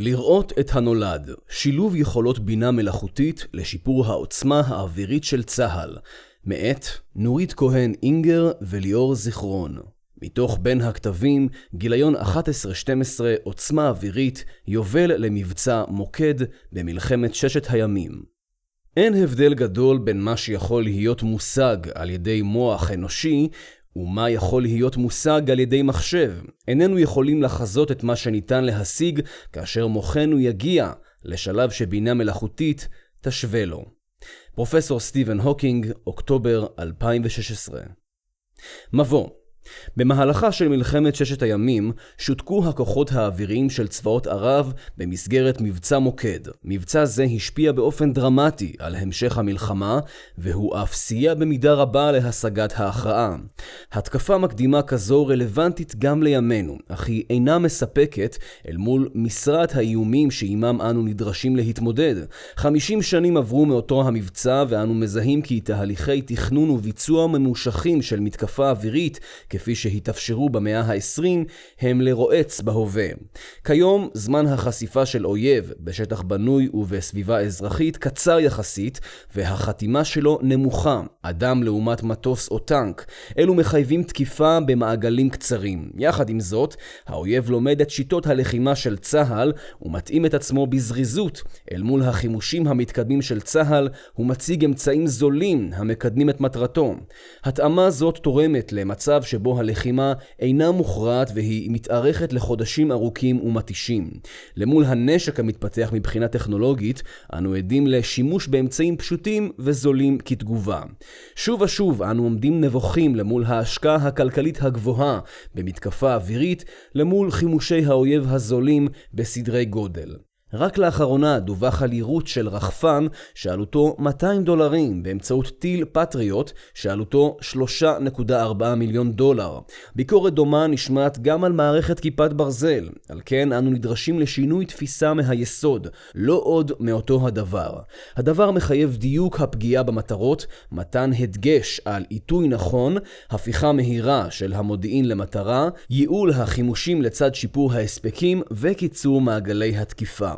לראות את הנולד, שילוב יכולות בינה מלאכותית לשיפור העוצמה האווירית של צה"ל, מאת נורית כהן אינגר וליאור זיכרון. מתוך בין הכתבים, גיליון 11-12, עוצמה אווירית, יובל למבצע מוקד במלחמת ששת הימים. אין הבדל גדול בין מה שיכול להיות מושג על ידי מוח אנושי ומה יכול להיות מושג על ידי מחשב. איננו יכולים לחזות את מה שניתן להשיג כאשר מוחנו יגיע לשלב שבינה מלאכותית תשווה לו. פרופסור סטיבן הוקינג, אוקטובר 2016 מבוא במהלכה של מלחמת ששת הימים שותקו הכוחות האוויריים של צבאות ערב במסגרת מבצע מוקד. מבצע זה השפיע באופן דרמטי על המשך המלחמה, והוא אף סייע במידה רבה להשגת ההכרעה. התקפה מקדימה כזו רלוונטית גם לימינו, אך היא אינה מספקת אל מול משרת האיומים שעימם אנו נדרשים להתמודד. 50 שנים עברו מאותו המבצע ואנו מזהים כי תהליכי תכנון וביצוע ממושכים של מתקפה אווירית כפי שהתאפשרו במאה ה-20, הם לרועץ בהווה. כיום, זמן החשיפה של אויב בשטח בנוי ובסביבה אזרחית קצר יחסית, והחתימה שלו נמוכה, אדם לעומת מטוס או טנק. אלו מחייבים תקיפה במעגלים קצרים. יחד עם זאת, האויב לומד את שיטות הלחימה של צה"ל, ומתאים את עצמו בזריזות אל מול החימושים המתקדמים של צה"ל, ומציג אמצעים זולים המקדמים את מטרתו. התאמה זאת תורמת למצב שבו שבו הלחימה אינה מוכרעת והיא מתארכת לחודשים ארוכים ומתישים. למול הנשק המתפתח מבחינה טכנולוגית, אנו עדים לשימוש באמצעים פשוטים וזולים כתגובה. שוב ושוב אנו עומדים נבוכים למול ההשקעה הכלכלית הגבוהה במתקפה אווירית, למול חימושי האויב הזולים בסדרי גודל. רק לאחרונה דווח על יירוט של רחפן שעלותו 200 דולרים באמצעות טיל פטריוט שעלותו 3.4 מיליון דולר. ביקורת דומה נשמעת גם על מערכת כיפת ברזל, על כן אנו נדרשים לשינוי תפיסה מהיסוד, לא עוד מאותו הדבר. הדבר מחייב דיוק הפגיעה במטרות, מתן הדגש על עיתוי נכון, הפיכה מהירה של המודיעין למטרה, ייעול החימושים לצד שיפור ההספקים וקיצור מעגלי התקיפה.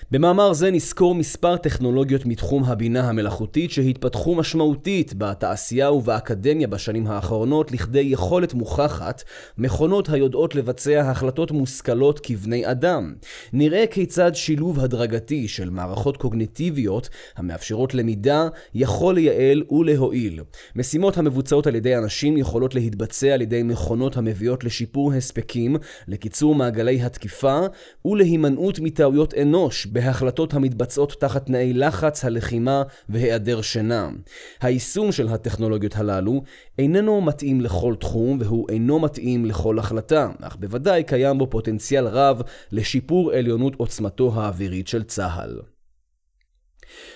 במאמר זה נסקור מספר טכנולוגיות מתחום הבינה המלאכותית שהתפתחו משמעותית בתעשייה ובאקדמיה בשנים האחרונות לכדי יכולת מוכחת, מכונות היודעות לבצע החלטות מושכלות כבני אדם. נראה כיצד שילוב הדרגתי של מערכות קוגניטיביות המאפשרות למידה יכול לייעל ולהועיל. משימות המבוצעות על ידי אנשים יכולות להתבצע על ידי מכונות המביאות לשיפור הספקים, לקיצור מעגלי התקיפה ולהימנעות מטעויות אנוש בהחלטות המתבצעות תחת תנאי לחץ, הלחימה והיעדר שינה. היישום של הטכנולוגיות הללו איננו מתאים לכל תחום והוא אינו מתאים לכל החלטה, אך בוודאי קיים בו פוטנציאל רב לשיפור עליונות עוצמתו האווירית של צה"ל.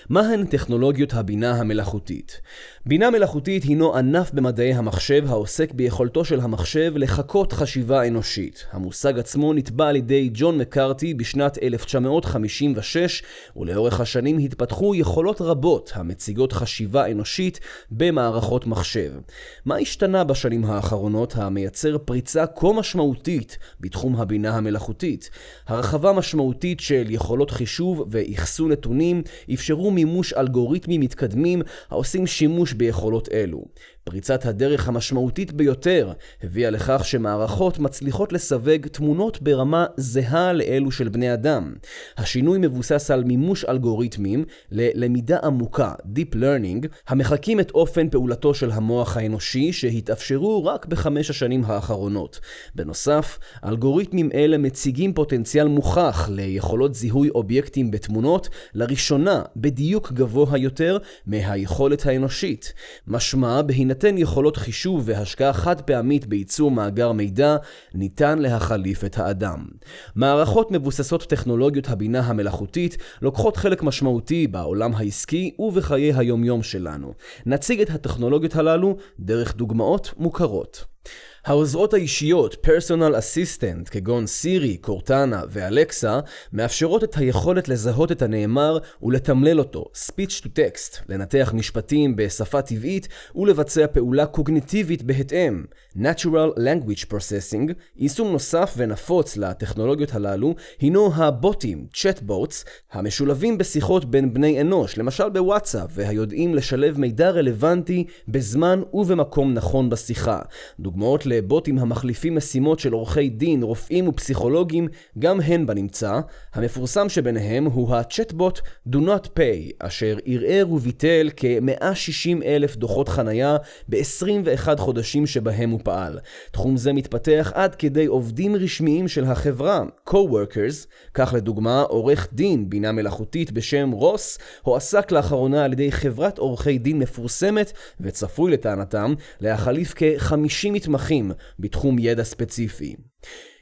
מהן טכנולוגיות הבינה המלאכותית? בינה מלאכותית הינו ענף במדעי המחשב העוסק ביכולתו של המחשב לחקות חשיבה אנושית. המושג עצמו נתבע על ידי ג'ון מקארתי בשנת 1956, ולאורך השנים התפתחו יכולות רבות המציגות חשיבה אנושית במערכות מחשב. מה השתנה בשנים האחרונות המייצר פריצה כה משמעותית בתחום הבינה המלאכותית? הרחבה משמעותית של יכולות חישוב ואחסון נתונים אפשרו מימוש אלגוריתמים מתקדמים העושים שימוש ביכולות אלו. פריצת הדרך המשמעותית ביותר הביאה לכך שמערכות מצליחות לסווג תמונות ברמה זהה לאלו של בני אדם. השינוי מבוסס על מימוש אלגוריתמים ללמידה עמוקה, Deep Learning, המחקים את אופן פעולתו של המוח האנושי שהתאפשרו רק בחמש השנים האחרונות. בנוסף, אלגוריתמים אלה מציגים פוטנציאל מוכח ליכולות זיהוי אובייקטים בתמונות, לראשונה בדיוק גבוה יותר מהיכולת האנושית. משמע, בהינתן בהינתן יכולות חישוב והשקעה חד פעמית בייצור מאגר מידע, ניתן להחליף את האדם. מערכות מבוססות טכנולוגיות הבינה המלאכותית לוקחות חלק משמעותי בעולם העסקי ובחיי היומיום שלנו. נציג את הטכנולוגיות הללו דרך דוגמאות מוכרות. העוזרות האישיות, Personal Assistant, כגון סירי, קורטנה ואלקסה, מאפשרות את היכולת לזהות את הנאמר ולתמלל אותו, Speech to Text, לנתח משפטים בשפה טבעית ולבצע פעולה קוגניטיבית בהתאם. Natural Language Processing, יישום נוסף ונפוץ לטכנולוגיות הללו, הינו הבוטים, Chatbots, המשולבים בשיחות בין בני אנוש, למשל בוואטסאפ, והיודעים לשלב מידע רלוונטי בזמן ובמקום נכון בשיחה. דוגמאות לבוטים המחליפים משימות של עורכי דין, רופאים ופסיכולוגים, גם הן בנמצא. המפורסם שביניהם הוא הצ'טבוט Do Not Pay, אשר ערער וביטל כ-160 אלף דוחות חנייה ב-21 חודשים שבהם הוא פעל. תחום זה מתפתח עד כדי עובדים רשמיים של החברה, Co-Workers, כך לדוגמה עורך דין בינה מלאכותית בשם רוס, הועסק לאחרונה על ידי חברת עורכי דין מפורסמת, וצפוי לטענתם להחליף כ-50 מתמחים בתחום ידע ספציפי.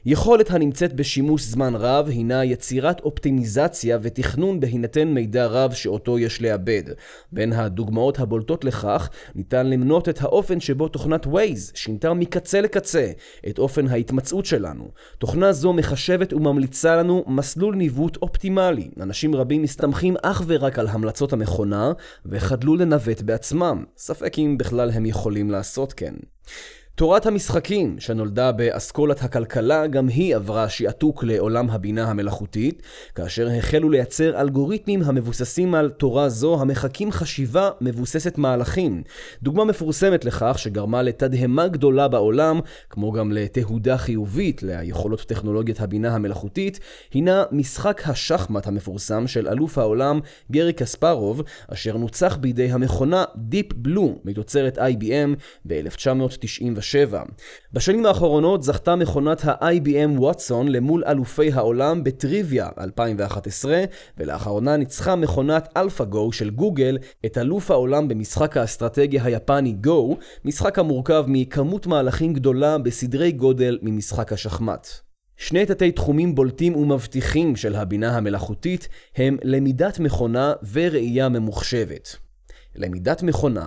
יכולת הנמצאת בשימוש זמן רב הינה יצירת אופטימיזציה ותכנון בהינתן מידע רב שאותו יש לאבד. בין הדוגמאות הבולטות לכך, ניתן למנות את האופן שבו תוכנת Waze שינתה מקצה לקצה את אופן ההתמצאות שלנו. תוכנה זו מחשבת וממליצה לנו מסלול ניווט אופטימלי. אנשים רבים מסתמכים אך ורק על המלצות המכונה, וחדלו לנווט בעצמם. ספק אם בכלל הם יכולים לעשות כן. תורת המשחקים, שנולדה באסכולת הכלכלה, גם היא עברה שעתוק לעולם הבינה המלאכותית, כאשר החלו לייצר אלגוריתמים המבוססים על תורה זו המחקים חשיבה מבוססת מהלכים. דוגמה מפורסמת לכך שגרמה לתדהמה גדולה בעולם, כמו גם לתהודה חיובית ליכולות טכנולוגיית הבינה המלאכותית, הינה משחק השחמט המפורסם של אלוף העולם גרי קספרוב, אשר נוצח בידי המכונה Deep Blue מתוצרת IBM ב-1997. בשנים האחרונות זכתה מכונת ה-IBM ווטסון למול אלופי העולם בטריוויה 2011, ולאחרונה ניצחה מכונת AlphaGo של גוגל את אלוף העולם במשחק האסטרטגיה היפני Go, משחק המורכב מכמות מהלכים גדולה בסדרי גודל ממשחק השחמט. שני תתי תחומים בולטים ומבטיחים של הבינה המלאכותית הם למידת מכונה וראייה ממוחשבת. למידת מכונה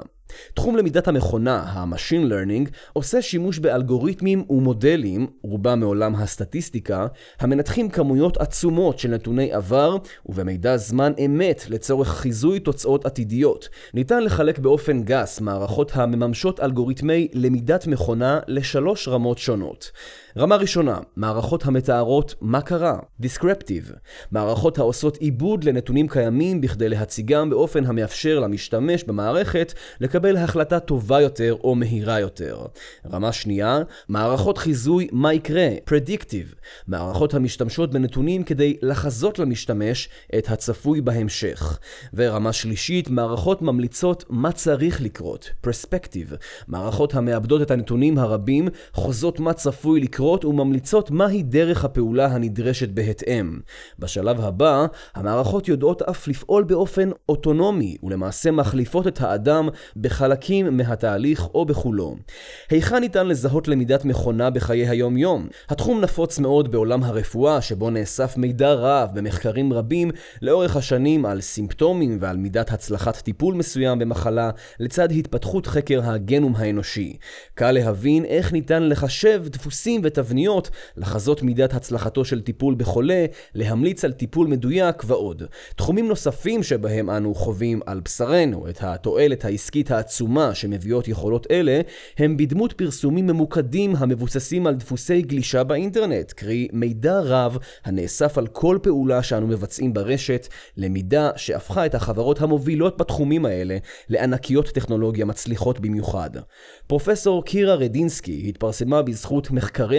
תחום למידת המכונה, ה-Machine Learning, עושה שימוש באלגוריתמים ומודלים, רובם מעולם הסטטיסטיקה, המנתחים כמויות עצומות של נתוני עבר ובמידע זמן אמת לצורך חיזוי תוצאות עתידיות. ניתן לחלק באופן גס מערכות המממשות אלגוריתמי למידת מכונה לשלוש רמות שונות. רמה ראשונה, מערכות המתארות מה קרה, Descriptive, מערכות העושות עיבוד לנתונים קיימים בכדי להציגם באופן המאפשר למשתמש במערכת לקבל החלטה טובה יותר או מהירה יותר. רמה שנייה, מערכות חיזוי מה יקרה, Predictive, מערכות המשתמשות בנתונים כדי לחזות למשתמש את הצפוי בהמשך. ורמה שלישית, מערכות ממליצות מה צריך לקרות, Perspective, מערכות המאבדות את הנתונים הרבים, חוזות מה צפוי לקרות מזכירות וממליצות מהי דרך הפעולה הנדרשת בהתאם. בשלב הבא, המערכות יודעות אף לפעול באופן אוטונומי, ולמעשה מחליפות את האדם בחלקים מהתהליך או בכולו. היכן ניתן לזהות למידת מכונה בחיי היום-יום? התחום נפוץ מאוד בעולם הרפואה, שבו נאסף מידע רב במחקרים רבים לאורך השנים על סימפטומים ועל מידת הצלחת טיפול מסוים במחלה, לצד התפתחות חקר הגנום האנושי. קל להבין איך ניתן לחשב דפוסים ותבניות, לחזות מידת הצלחתו של טיפול בחולה, להמליץ על טיפול מדויק ועוד. תחומים נוספים שבהם אנו חווים על בשרנו את התועלת העסקית העצומה שמביאות יכולות אלה, הם בדמות פרסומים ממוקדים המבוססים על דפוסי גלישה באינטרנט, קרי מידע רב הנאסף על כל פעולה שאנו מבצעים ברשת, למידה שהפכה את החברות המובילות בתחומים האלה לענקיות טכנולוגיה מצליחות במיוחד. פרופסור קירה רדינסקי התפרסמה בזכות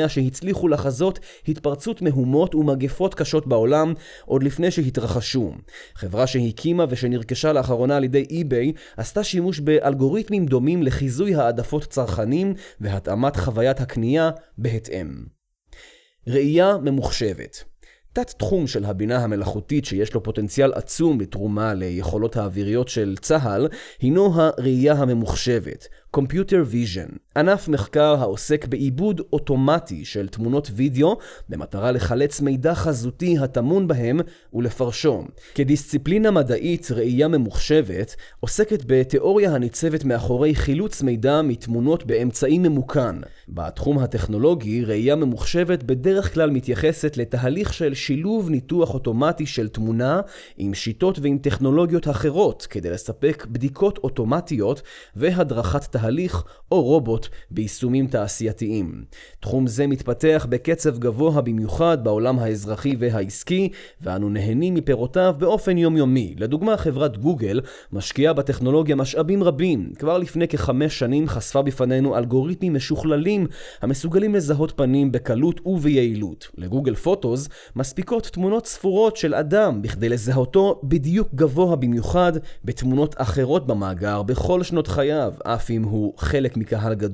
מחקריה שהצליחו לחזות התפרצות מהומות ומגפות קשות בעולם עוד לפני שהתרחשו. חברה שהקימה ושנרכשה לאחרונה על ידי eBay עשתה שימוש באלגוריתמים דומים לחיזוי העדפות צרכנים והתאמת חוויית הקנייה בהתאם. ראייה ממוחשבת תת תחום של הבינה המלאכותית שיש לו פוטנציאל עצום לתרומה ליכולות האוויריות של צה"ל, הינו הראייה הממוחשבת, Computer Vision, ענף מחקר העוסק בעיבוד אוטומטי של תמונות וידאו במטרה לחלץ מידע חזותי הטמון בהם ולפרשו. כדיסציפלינה מדעית, ראייה ממוחשבת עוסקת בתיאוריה הניצבת מאחורי חילוץ מידע מתמונות באמצעי ממוכן. בתחום הטכנולוגי, ראייה ממוחשבת בדרך כלל מתייחסת לתהליך של שילוב ניתוח אוטומטי של תמונה עם שיטות ועם טכנולוגיות אחרות כדי לספק בדיקות אוטומטיות והדרכת תהליך או רובוט ביישומים תעשייתיים. תחום זה מתפתח בקצב גבוה במיוחד בעולם האזרחי והעסקי, ואנו נהנים מפירותיו באופן יומיומי. לדוגמה, חברת גוגל משקיעה בטכנולוגיה משאבים רבים. כבר לפני כחמש שנים חשפה בפנינו אלגוריתמים משוכללים המסוגלים לזהות פנים בקלות וביעילות. לגוגל פוטוס מספיקות תמונות ספורות של אדם בכדי לזהותו בדיוק גבוה במיוחד בתמונות אחרות במאגר בכל שנות חייו, אף אם הוא חלק מקהל גדול,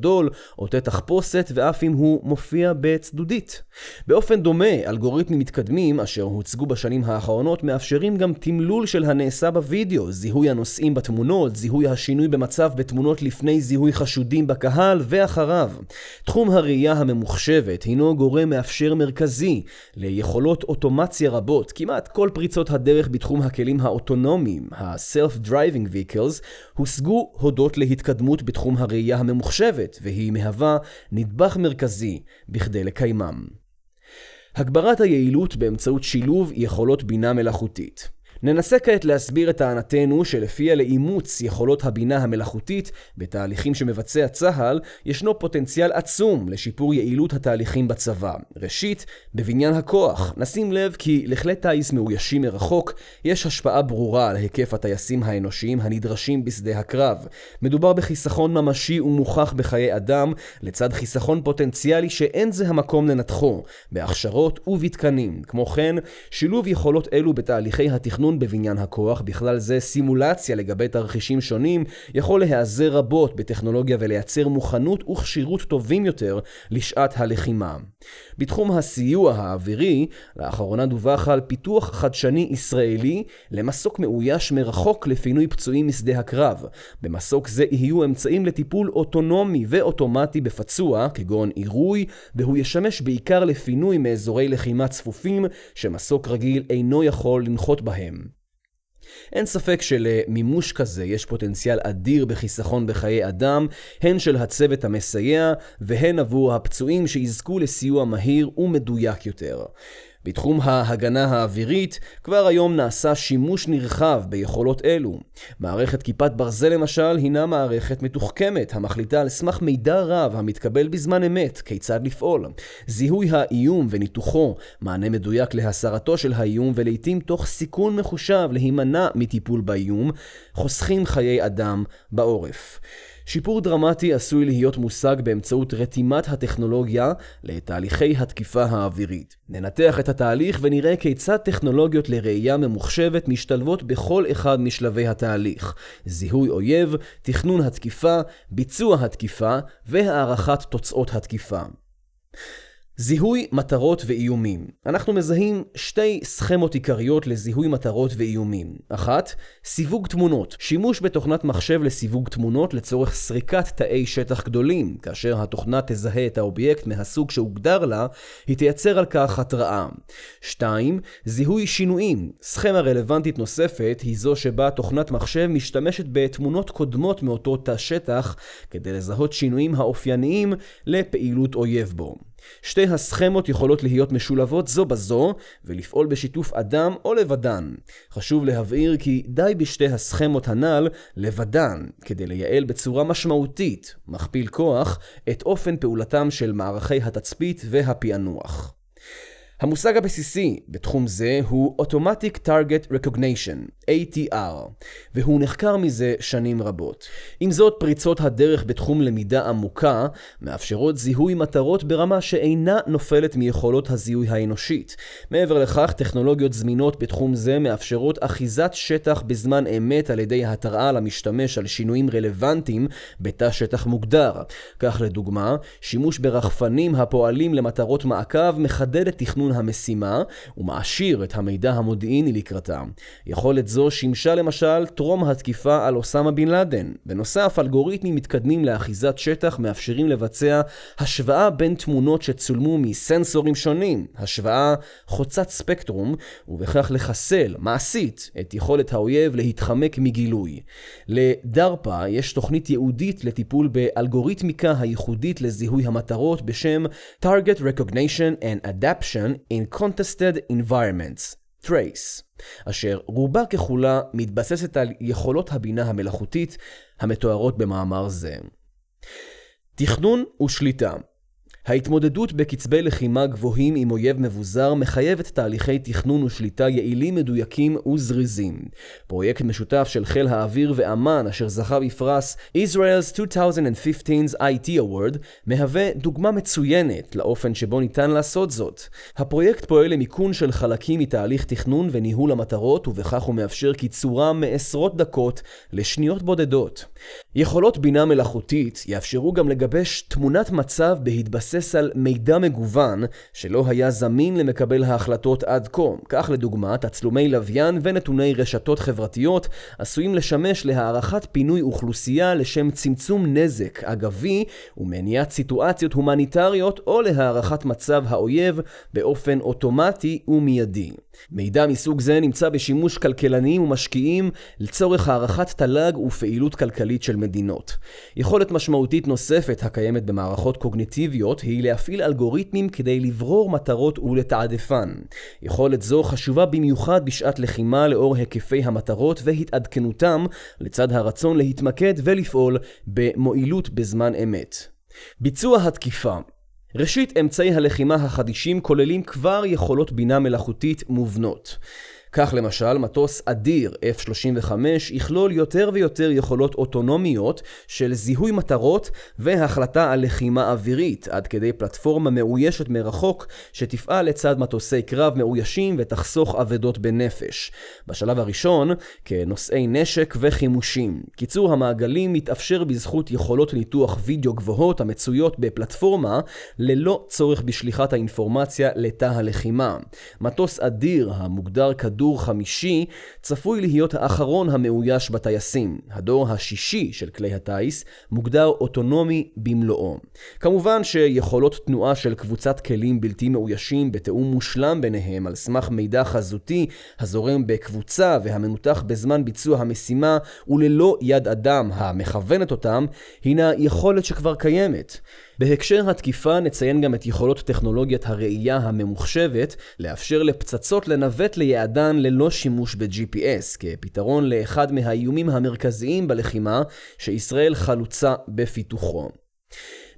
עוטה תחפושת ואף אם הוא מופיע בצדודית. באופן דומה, אלגוריתמים מתקדמים אשר הוצגו בשנים האחרונות מאפשרים גם תמלול של הנעשה בווידאו, זיהוי הנושאים בתמונות, זיהוי השינוי במצב בתמונות לפני זיהוי חשודים בקהל ואחריו. תחום הראייה הממוחשבת הינו גורם מאפשר מרכזי ליכולות אוטומציה רבות. כמעט כל פריצות הדרך בתחום הכלים האוטונומיים, ה-Self-Driving Vehicles, הושגו הודות להתקדמות בתחום הראייה הממוחשבת, והיא מהווה נדבך מרכזי בכדי לקיימם. הגברת היעילות באמצעות שילוב יכולות בינה מלאכותית. ננסה כעת להסביר את טענתנו שלפיה לאימוץ יכולות הבינה המלאכותית בתהליכים שמבצע צה"ל, ישנו פוטנציאל עצום לשיפור יעילות התהליכים בצבא. ראשית, בבניין הכוח, נשים לב כי לכלי טיס מאוישים מרחוק, יש השפעה ברורה על היקף הטייסים האנושיים הנדרשים בשדה הקרב. מדובר בחיסכון ממשי ומוכח בחיי אדם, לצד חיסכון פוטנציאלי שאין זה המקום לנתחו, בהכשרות ובתקנים. כמו כן, שילוב יכולות אלו בתהליכי התכנון תכנון בבניין הכוח, בכלל זה סימולציה לגבי תרחישים שונים, יכול להיעזר רבות בטכנולוגיה ולייצר מוכנות וכשירות טובים יותר לשעת הלחימה. בתחום הסיוע האווירי, לאחרונה דווח על פיתוח חדשני ישראלי למסוק מאויש מרחוק לפינוי פצועים משדה הקרב. במסוק זה יהיו אמצעים לטיפול אוטונומי ואוטומטי בפצוע, כגון עירוי, והוא ישמש בעיקר לפינוי מאזורי לחימה צפופים שמסוק רגיל אינו יכול לנחות בהם. אין ספק שלמימוש כזה יש פוטנציאל אדיר בחיסכון בחיי אדם, הן של הצוות המסייע והן עבור הפצועים שיזכו לסיוע מהיר ומדויק יותר. בתחום ההגנה האווירית, כבר היום נעשה שימוש נרחב ביכולות אלו. מערכת כיפת ברזל למשל הינה מערכת מתוחכמת המחליטה על סמך מידע רב המתקבל בזמן אמת כיצד לפעול. זיהוי האיום וניתוחו, מענה מדויק להסרתו של האיום ולעיתים תוך סיכון מחושב להימנע מטיפול באיום, חוסכים חיי אדם בעורף. שיפור דרמטי עשוי להיות מושג באמצעות רתימת הטכנולוגיה לתהליכי התקיפה האווירית. ננתח את התהליך ונראה כיצד טכנולוגיות לראייה ממוחשבת משתלבות בכל אחד משלבי התהליך. זיהוי אויב, תכנון התקיפה, ביצוע התקיפה והערכת תוצאות התקיפה. זיהוי מטרות ואיומים. אנחנו מזהים שתי סכמות עיקריות לזיהוי מטרות ואיומים. אחת, סיווג תמונות. שימוש בתוכנת מחשב לסיווג תמונות לצורך סריקת תאי שטח גדולים. כאשר התוכנה תזהה את האובייקט מהסוג שהוגדר לה, היא תייצר על כך התראה. שתיים, זיהוי שינויים. סכמה רלוונטית נוספת היא זו שבה תוכנת מחשב משתמשת בתמונות קודמות מאותו תא שטח כדי לזהות שינויים האופייניים לפעילות אויב בו. שתי הסכמות יכולות להיות משולבות זו בזו ולפעול בשיתוף אדם או לבדן. חשוב להבהיר כי די בשתי הסכמות הנ"ל לבדן כדי לייעל בצורה משמעותית, מכפיל כוח, את אופן פעולתם של מערכי התצפית והפענוח. המושג הבסיסי בתחום זה הוא Automatic Target Recognition, ATR, והוא נחקר מזה שנים רבות. עם זאת, פריצות הדרך בתחום למידה עמוקה מאפשרות זיהוי מטרות ברמה שאינה נופלת מיכולות הזיהוי האנושית. מעבר לכך, טכנולוגיות זמינות בתחום זה מאפשרות אחיזת שטח בזמן אמת על ידי התראה למשתמש על שינויים רלוונטיים בתא שטח מוגדר. כך לדוגמה, שימוש ברחפנים הפועלים למטרות מעקב מחדד את תכנון תכנון המשימה ומעשיר את המידע המודיעיני לקראתה. יכולת זו שימשה למשל טרום התקיפה על אוסמה בן לאדן. בנוסף, אלגוריתמים מתקדמים לאחיזת שטח מאפשרים לבצע השוואה בין תמונות שצולמו מסנסורים שונים, השוואה חוצת ספקטרום, ובכך לחסל, מעשית, את יכולת האויב להתחמק מגילוי. לדרפה יש תוכנית ייעודית לטיפול באלגוריתמיקה הייחודית לזיהוי המטרות בשם Target Recognition and Adaption in Contested Environments, TRACE, אשר רובה ככולה מתבססת על יכולות הבינה המלאכותית המתוארות במאמר זה. תכנון ושליטה ההתמודדות בקצבי לחימה גבוהים עם אויב מבוזר מחייבת תהליכי תכנון ושליטה יעילים, מדויקים וזריזים. פרויקט משותף של חיל האוויר ואמ"ן, אשר זכה בפרס Israel's 2015's IT Award, מהווה דוגמה מצוינת לאופן שבו ניתן לעשות זאת. הפרויקט פועל למיכון של חלקים מתהליך תכנון וניהול המטרות, ובכך הוא מאפשר קיצורם מעשרות דקות לשניות בודדות. יכולות בינה מלאכותית יאפשרו גם לגבש תמונת מצב בהתבסס על מידע מגוון שלא היה זמין למקבל ההחלטות עד כה. כך לדוגמה, תצלומי לוויין ונתוני רשתות חברתיות עשויים לשמש להערכת פינוי אוכלוסייה לשם צמצום נזק אגבי ומניעת סיטואציות הומניטריות או להערכת מצב האויב באופן אוטומטי ומיידי. מידע מסוג זה נמצא בשימוש כלכלנים ומשקיעים לצורך הערכת תל"ג ופעילות כלכלית של מדינות. יכולת משמעותית נוספת הקיימת במערכות קוגניטיביות היא להפעיל אלגוריתמים כדי לברור מטרות ולתעדפן. יכולת זו חשובה במיוחד בשעת לחימה לאור היקפי המטרות והתעדכנותם, לצד הרצון להתמקד ולפעול במועילות בזמן אמת. ביצוע התקיפה ראשית, אמצעי הלחימה החדישים כוללים כבר יכולות בינה מלאכותית מובנות. כך למשל, מטוס אדיר F-35 יכלול יותר ויותר יכולות אוטונומיות של זיהוי מטרות והחלטה על לחימה אווירית, עד כדי פלטפורמה מאוישת מרחוק שתפעל לצד מטוסי קרב מאוישים ותחסוך אבדות בנפש. בשלב הראשון, כנושאי נשק וחימושים. קיצור המעגלים מתאפשר בזכות יכולות ניתוח וידאו גבוהות המצויות בפלטפורמה, ללא צורך בשליחת האינפורמציה לתא הלחימה. מטוס אדיר המוגדר כדור דור חמישי צפוי להיות האחרון המאויש בטייסים. הדור השישי של כלי הטיס מוגדר אוטונומי במלואו. כמובן שיכולות תנועה של קבוצת כלים בלתי מאוישים בתיאום מושלם ביניהם על סמך מידע חזותי הזורם בקבוצה והמנותח בזמן ביצוע המשימה וללא יד אדם המכוונת אותם, הינה יכולת שכבר קיימת. בהקשר התקיפה נציין גם את יכולות טכנולוגיית הראייה הממוחשבת, לאפשר לפצצות לנווט ליעדן ללא שימוש ב-GPS, כפתרון לאחד מהאיומים המרכזיים בלחימה שישראל חלוצה בפיתוחו.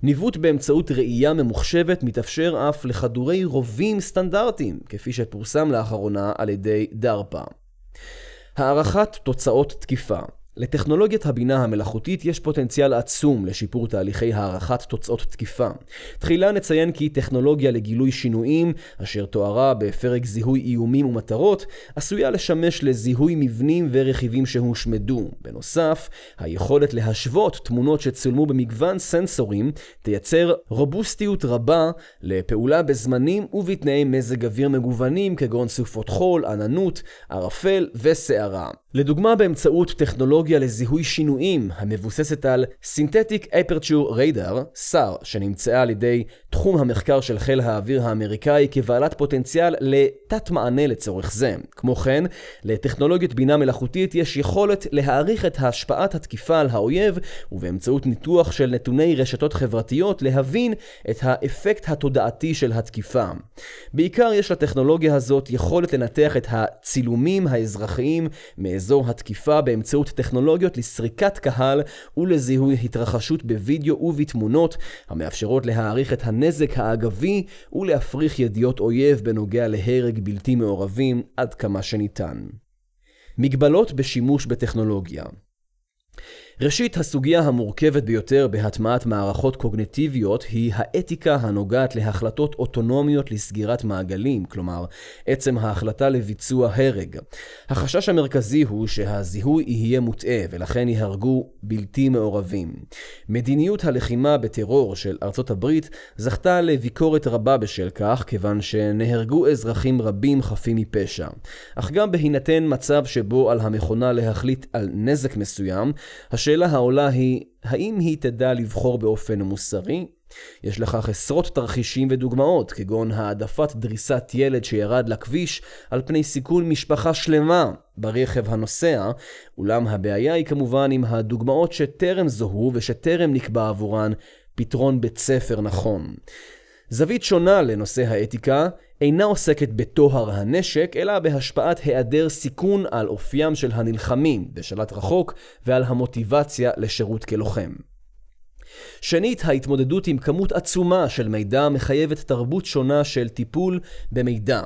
ניווט באמצעות ראייה ממוחשבת מתאפשר אף לכדורי רובים סטנדרטיים, כפי שפורסם לאחרונה על ידי דרפה. הערכת תוצאות תקיפה לטכנולוגיית הבינה המלאכותית יש פוטנציאל עצום לשיפור תהליכי הערכת תוצאות תקיפה. תחילה נציין כי טכנולוגיה לגילוי שינויים, אשר תוארה בפרק זיהוי איומים ומטרות, עשויה לשמש לזיהוי מבנים ורכיבים שהושמדו. בנוסף, היכולת להשוות תמונות שצולמו במגוון סנסורים תייצר רובוסטיות רבה לפעולה בזמנים ובתנאי מזג אוויר מגוונים כגון סופות חול, עננות, ערפל וסערה. לדוגמה באמצעות טכנולוגיה לזיהוי שינויים המבוססת על Synthetic Aperture Radar, SAR, שנמצאה על ידי תחום המחקר של חיל האוויר האמריקאי כבעלת פוטנציאל לתת מענה לצורך זה. כמו כן, לטכנולוגיות בינה מלאכותית יש יכולת להעריך את השפעת התקיפה על האויב, ובאמצעות ניתוח של נתוני רשתות חברתיות להבין את האפקט התודעתי של התקיפה. בעיקר יש לטכנולוגיה הזאת יכולת לנתח את הצילומים האזרחיים מאזור התקיפה באמצעות טכנולוגיות לסריקת קהל ולזיהוי התרחשות בווידאו ובתמונות, המאפשרות להעריך את הנזק האגבי ולהפריך ידיעות אויב בנוגע להרג בלתי מעורבים עד כמה שניתן. מגבלות בשימוש בטכנולוגיה ראשית, הסוגיה המורכבת ביותר בהטמעת מערכות קוגנטיביות היא האתיקה הנוגעת להחלטות אוטונומיות לסגירת מעגלים, כלומר, עצם ההחלטה לביצוע הרג. החשש המרכזי הוא שהזיהוי יהיה מוטעה, ולכן ייהרגו בלתי מעורבים. מדיניות הלחימה בטרור של ארצות הברית זכתה לביקורת רבה בשל כך, כיוון שנהרגו אזרחים רבים חפים מפשע. אך גם בהינתן מצב שבו על המכונה להחליט על נזק מסוים, השאלה העולה היא, האם היא תדע לבחור באופן מוסרי? יש לכך עשרות תרחישים ודוגמאות, כגון העדפת דריסת ילד שירד לכביש על פני סיכון משפחה שלמה ברכב הנוסע, אולם הבעיה היא כמובן עם הדוגמאות שטרם זוהו ושטרם נקבע עבורן פתרון בית ספר נכון. זווית שונה לנושא האתיקה אינה עוסקת בטוהר הנשק, אלא בהשפעת היעדר סיכון על אופיים של הנלחמים בשלט רחוק ועל המוטיבציה לשירות כלוחם. שנית, ההתמודדות עם כמות עצומה של מידע מחייבת תרבות שונה של טיפול במידע.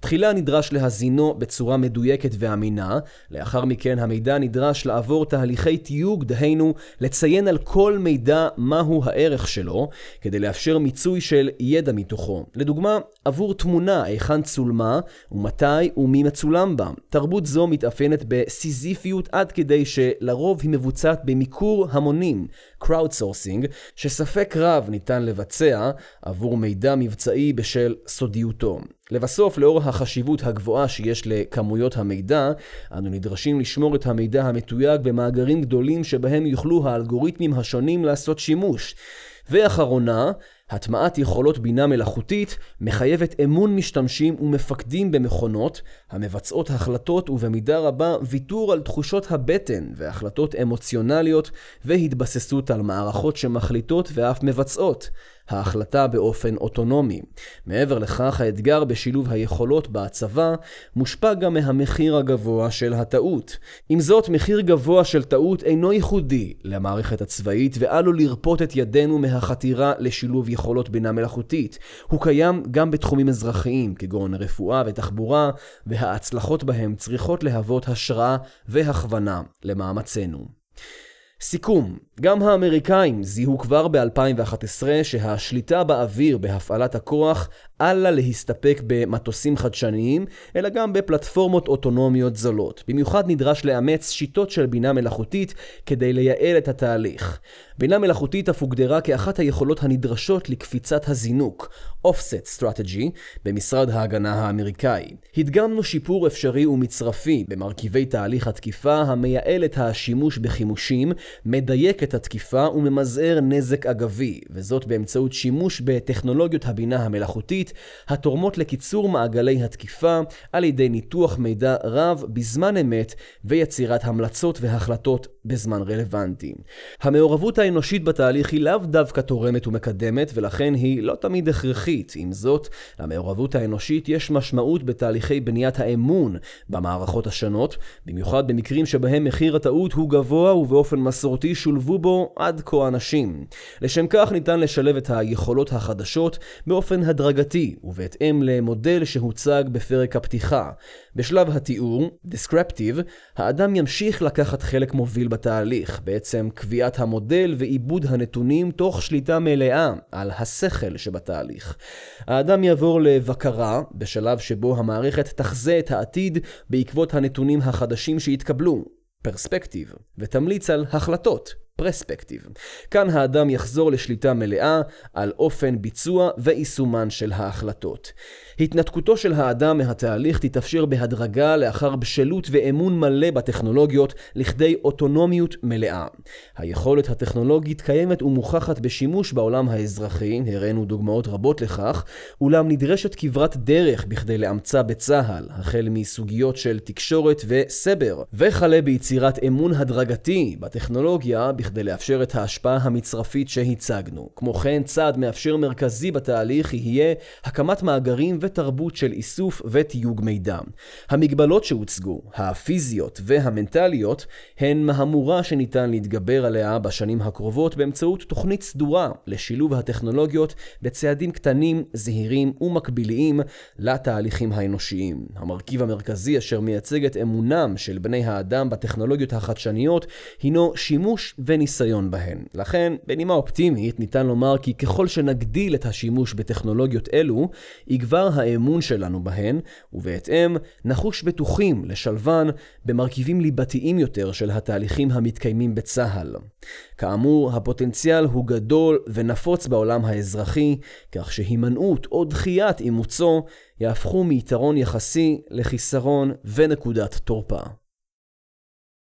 תחילה נדרש להזינו בצורה מדויקת ואמינה, לאחר מכן המידע נדרש לעבור תהליכי תיוג, דהיינו לציין על כל מידע מהו הערך שלו, כדי לאפשר מיצוי של ידע מתוכו. לדוגמה, עבור תמונה, היכן צולמה, ומתי ומי מצולם בה. תרבות זו מתאפיינת בסיזיפיות עד כדי שלרוב היא מבוצעת במיקור המונים, crowdsourcing, שספק רב ניתן לבצע עבור מידע מבצעי בשל סודיותו. לבסוף, לאור החשיבות הגבוהה שיש לכמויות המידע, אנו נדרשים לשמור את המידע המתויג במאגרים גדולים שבהם יוכלו האלגוריתמים השונים לעשות שימוש. ואחרונה, הטמעת יכולות בינה מלאכותית מחייבת אמון משתמשים ומפקדים במכונות המבצעות החלטות ובמידה רבה ויתור על תחושות הבטן והחלטות אמוציונליות והתבססות על מערכות שמחליטות ואף מבצעות. ההחלטה באופן אוטונומי. מעבר לכך, האתגר בשילוב היכולות בהצבה מושפע גם מהמחיר הגבוה של הטעות. עם זאת, מחיר גבוה של טעות אינו ייחודי למערכת הצבאית ועלול לרפות את ידינו מהחתירה לשילוב יכולות בינה מלאכותית. הוא קיים גם בתחומים אזרחיים, כגון רפואה ותחבורה, וההצלחות בהם צריכות להוות השראה והכוונה למאמצינו. סיכום, גם האמריקאים זיהו כבר ב-2011 שהשליטה באוויר בהפעלת הכוח אל לה להסתפק במטוסים חדשניים, אלא גם בפלטפורמות אוטונומיות זולות. במיוחד נדרש לאמץ שיטות של בינה מלאכותית כדי לייעל את התהליך. בינה מלאכותית אף הוגדרה כאחת היכולות הנדרשות לקפיצת הזינוק, Offset Strategy, במשרד ההגנה האמריקאי. הדגמנו שיפור אפשרי ומצרפי במרכיבי תהליך התקיפה המייעל את השימוש בחימושים, מדייק את התקיפה וממזער נזק אגבי, וזאת באמצעות שימוש בטכנולוגיות הבינה המלאכותית, התורמות לקיצור מעגלי התקיפה על ידי ניתוח מידע רב בזמן אמת ויצירת המלצות והחלטות בזמן רלוונטי. המעורבות האנושית בתהליך היא לאו דווקא תורמת ומקדמת, ולכן היא לא תמיד הכרחית. עם זאת, למעורבות האנושית יש משמעות בתהליכי בניית האמון במערכות השונות, במיוחד במקרים שבהם מחיר הטעות הוא גבוה ובאופן מסורתי שולבו בו עד כה אנשים. לשם כך ניתן לשלב את היכולות החדשות באופן הדרגתי ובהתאם למודל שהוצג בפרק הפתיחה. בשלב התיאור, Descriptive, האדם ימשיך לקחת חלק מוביל בתהליך, בעצם קביעת המודל ועיבוד הנתונים תוך שליטה מלאה על השכל שבתהליך. האדם יעבור לבקרה, בשלב שבו המערכת תחזה את העתיד בעקבות הנתונים החדשים שהתקבלו, פרספקטיב, ותמליץ על החלטות, פרספקטיב. כאן האדם יחזור לשליטה מלאה על אופן ביצוע ויישומן של ההחלטות. התנתקותו של האדם מהתהליך תתאפשר בהדרגה לאחר בשלות ואמון מלא בטכנולוגיות לכדי אוטונומיות מלאה. היכולת הטכנולוגית קיימת ומוכחת בשימוש בעולם האזרחי, הראינו דוגמאות רבות לכך, אולם נדרשת כברת דרך בכדי לאמצה בצה"ל, החל מסוגיות של תקשורת וסבר, וכלה ביצירת אמון הדרגתי בטכנולוגיה בכדי לאפשר את ההשפעה המצרפית שהצגנו. כמו כן, צעד מאפשר מרכזי בתהליך יהיה הקמת מאגרים ותרבות של איסוף ותיוג מידע. המגבלות שהוצגו, הפיזיות והמנטליות, הן מהמורה שניתן להתגבר עליה בשנים הקרובות באמצעות תוכנית סדורה לשילוב הטכנולוגיות בצעדים קטנים, זהירים ומקביליים לתהליכים האנושיים. המרכיב המרכזי אשר מייצג את אמונם של בני האדם בטכנולוגיות החדשניות הינו שימוש וניסיון בהן. לכן, בנימה אופטימית, ניתן לומר כי ככל שנגדיל את השימוש בטכנולוגיות אלו, יגבר האמון שלנו בהן, ובהתאם נחוש בטוחים לשלבן במרכיבים ליבתיים יותר של התהליכים המתקיימים בצה"ל. כאמור, הפוטנציאל הוא גדול ונפוץ בעולם האזרחי, כך שהימנעות או דחיית אימוצו יהפכו מיתרון יחסי לחיסרון ונקודת תורפה.